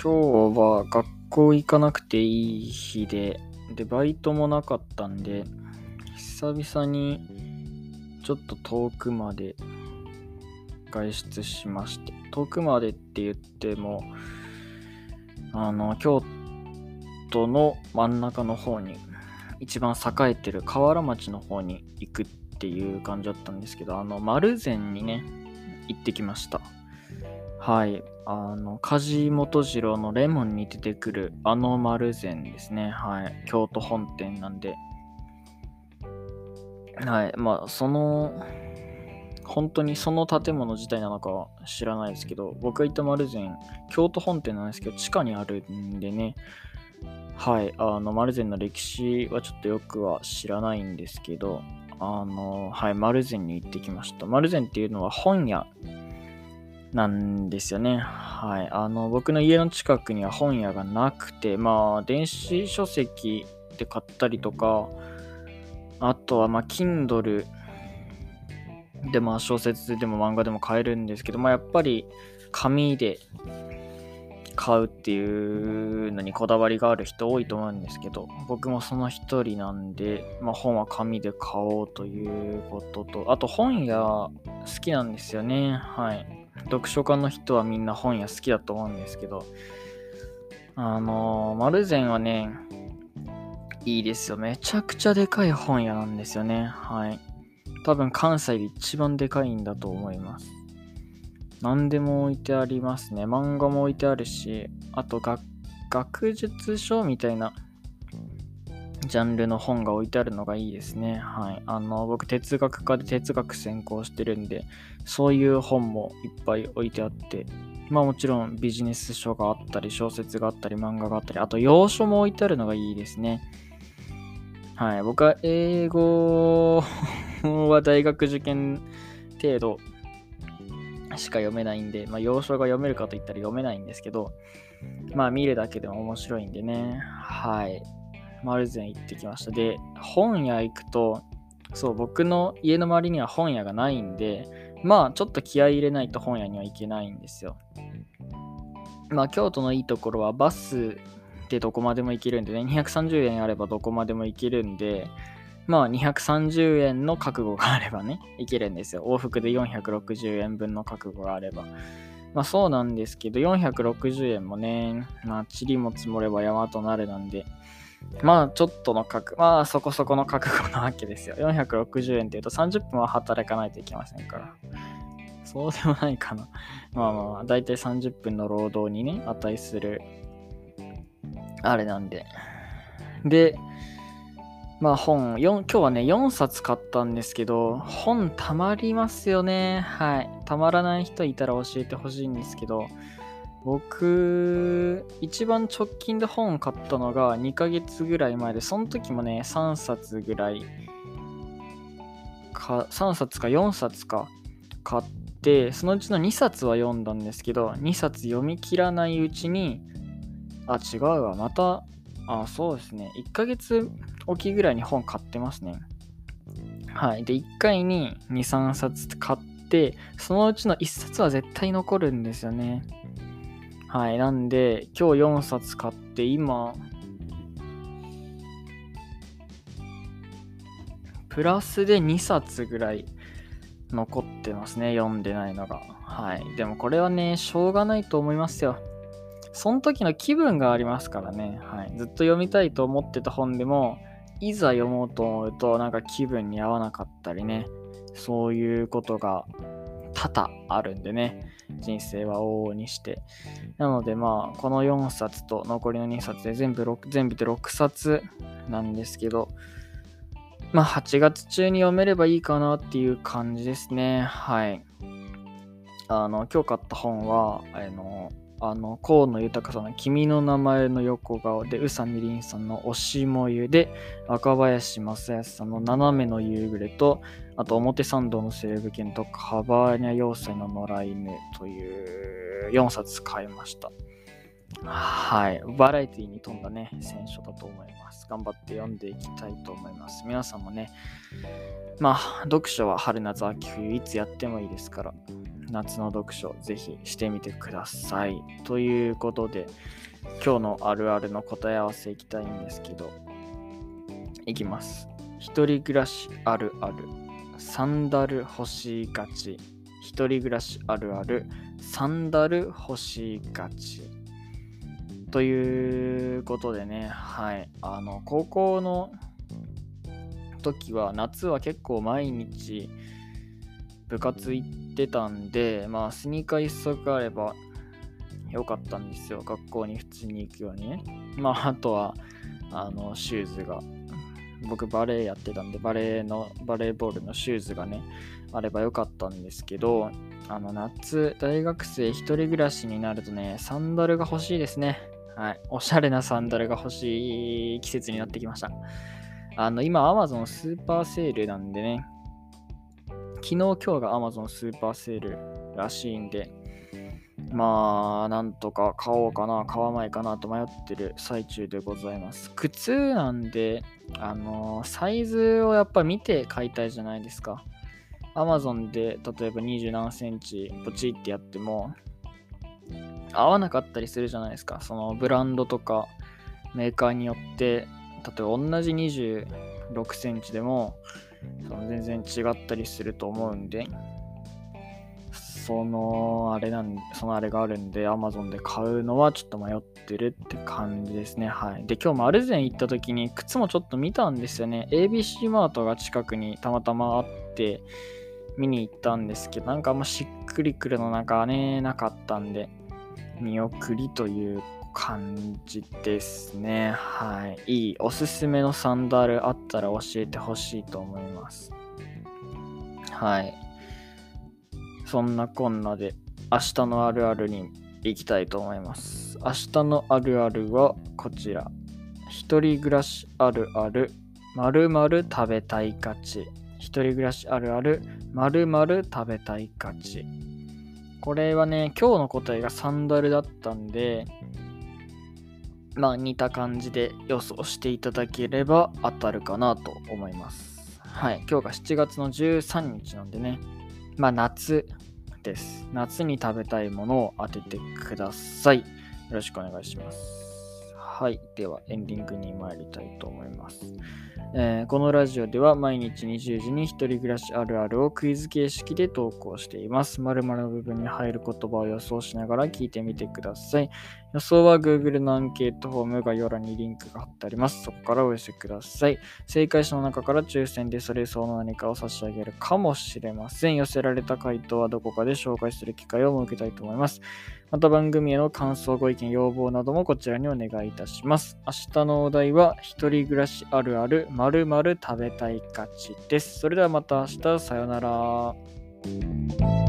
今日は学校行かなくていい日で、で、バイトもなかったんで、久々にちょっと遠くまで外出しまして、遠くまでって言っても、あの、京都の真ん中の方に、一番栄えてる河原町の方に行くっていう感じだったんですけど、あの、丸善にね、行ってきました。はい。あの、梶本次郎のレモンに出てくるあの丸善ですね。はい。京都本店なんで。はい。まあ、その、本当にその建物自体なのかは知らないですけど、僕が行った丸善、京都本店なんですけど、地下にあるんでね、はい、あの、丸善の歴史はちょっとよくは知らないんですけど、あの、はい、丸善に行ってきました。丸善っていうのは本屋なんですよね。はい。あの、僕の家の近くには本屋がなくて、まあ、電子書籍で買ったりとか、あとは、まあ、Kindle で、まあ、小説でも漫画でも買えるんですけど、まあ、やっぱり紙で買うっていうのにこだわりがある人多いと思うんですけど、僕もその一人なんで、まあ、本は紙で買おうということと、あと本屋好きなんですよね。はい。読書家の人はみんな本屋好きだと思うんですけど、あのー、丸善はね、いいですよ。めちゃくちゃでかい本屋なんですよね。はい。多分関西で一番でかいんだと思います。何でも置いてありますね。漫画も置いてあるし、あと学術書みたいなジャンルの本が置いてあるのがいいですね。はい。あの、僕、哲学科で哲学専攻してるんで、そういう本もいっぱい置いてあって、まあもちろんビジネス書があったり、小説があったり、漫画があったり、あと洋書も置いてあるのがいいですね。はい。僕は英語は大学受験程度しか読めないんで、まあ洋書が読めるかといったら読めないんですけど、まあ見るだけでも面白いんでね。はい。丸善行ってきました。で、本屋行くと、そう、僕の家の周りには本屋がないんで、まあ、ちょっと気合い入れないと本屋には行けないんですよ。まあ、京都のいいところはバスでどこまでも行けるんでね、230円あればどこまでも行けるんで、まあ、230円の覚悟があればね、行けるんですよ。往復で460円分の覚悟があれば。まあそうなんですけど、460円もね、まあ、塵も積もれば山となるなんで、まあ、ちょっとの覚、まあ、そこそこの覚悟なわけですよ。460円って言うと30分は働かないといけませんから。そうでもないかな。まあまあ、だいたい30分の労働にね、値する、あれなんで。で、まあ本、今日はね、4冊買ったんですけど、本たまりますよね。はい。たまらない人いたら教えてほしいんですけど、僕、一番直近で本を買ったのが2ヶ月ぐらい前で、その時もね、3冊ぐらいか、3冊か4冊か買って、そのうちの2冊は読んだんですけど、2冊読み切らないうちに、あ、違うわ、また、あ、そうですね、1ヶ月おきぐらいに本買ってますね。はい。で、1回に2、3冊買って、そのうちの1冊は絶対残るんですよね。はい。なんで、今日4冊買って、今、プラスで2冊ぐらい残ってますね。読んでないのが。はい。でもこれはね、しょうがないと思いますよ。その時の気分がありますからね。はい。ずっと読みたいと思ってた本でも、いざ読もうと思うと、なんか気分に合わなかったりね。そういうことが多々あるんでね。人生は往々にして。なのでまあ、この4冊と残りの2冊で全部6、全部で6冊なんですけど、まあ8月中に読めればいいかなっていう感じですね。はい。あの、今日買った本は、あの、あの、河野豊さんの君の名前の横顔で、宇佐美凛さんの推しもゆで、若林正康さんの斜めの夕暮れと、あと表参道の西部犬とカバーニャ要塞の野良犬という4冊買いました。はい。バラエティに富んだね、選書だと思います。頑張って読んでいきたいと思います。皆さんもね、まあ、読書は春夏秋冬いつやってもいいですから、夏の読書ぜひしてみてください。ということで、今日のあるあるの答え合わせいきたいんですけど、いきます。一人暮らしあるある。サンダル欲しいがち。一人暮らしあるある。サンダル欲しいがち。ということでね、はい。あの、高校の時は、夏は結構毎日部活行ってたんで、まあ、スニーカー一足あればよかったんですよ。学校に普通に行くようにね。まあ、あとは、あの、シューズが。僕バレーやってたんで、バレーの、バレーボールのシューズがね、あればよかったんですけど、あの、夏、大学生一人暮らしになるとね、サンダルが欲しいですね。はい。おしゃれなサンダルが欲しい季節になってきました。あの、今、Amazon スーパーセールなんでね、昨日、今日が Amazon スーパーセールらしいんで、まあ、なんとか買おうかな、買わないかなと迷ってる最中でございます。靴なんで、あのー、サイズをやっぱ見て買いたいじゃないですか。Amazon で例えば20何センチポチってやっても合わなかったりするじゃないですか。そのブランドとかメーカーによって、例えば同じ26センチでもその全然違ったりすると思うんで、そのあれなんそのあれがあるんで Amazon で買うのはちょっと迷ってるって感じですね。はい。で今日もアルゼン行った時に靴もちょっと見たんですよね。ABC マートが近くにたまたまあって見に行ったんですけどなんかあんましっくりくるのなんかねなかったんで見送りという感じですねはいいいおすすめのサンダルあったら教えてほしいと思いますはいそんなこんなで明日のあるあるに行きたいと思います。明日のあるあるはこちら。一人暮らしあるある、まるまる食べたい価値。一人暮らしあるある、まるまる食べたい価値。これはね、今日の答えがサンダルだったんで、まあ似た感じで予想していただければ当たるかなと思います。はい、今日が7月の13日なんでね、まあ夏です。夏に食べたいものを当ててください。よろしくお願いします。はい。では、エンディングに参りたいと思います。えー、このラジオでは毎日20時に一人暮らしあるあるをクイズ形式で投稿しています。〇〇の部分に入る言葉を予想しながら聞いてみてください。予想は Google のアンケートフォーム概要欄にリンクが貼ってあります。そこからお寄せください。正解者の中から抽選でそれ相の何かを差し上げるかもしれません。寄せられた回答はどこかで紹介する機会を設けたいと思います。また番組への感想、ご意見、要望などもこちらにお願いいたします。します明日のお題は、一人暮らしあるある〇〇食べたい価値です。それではまた明日、さようなら。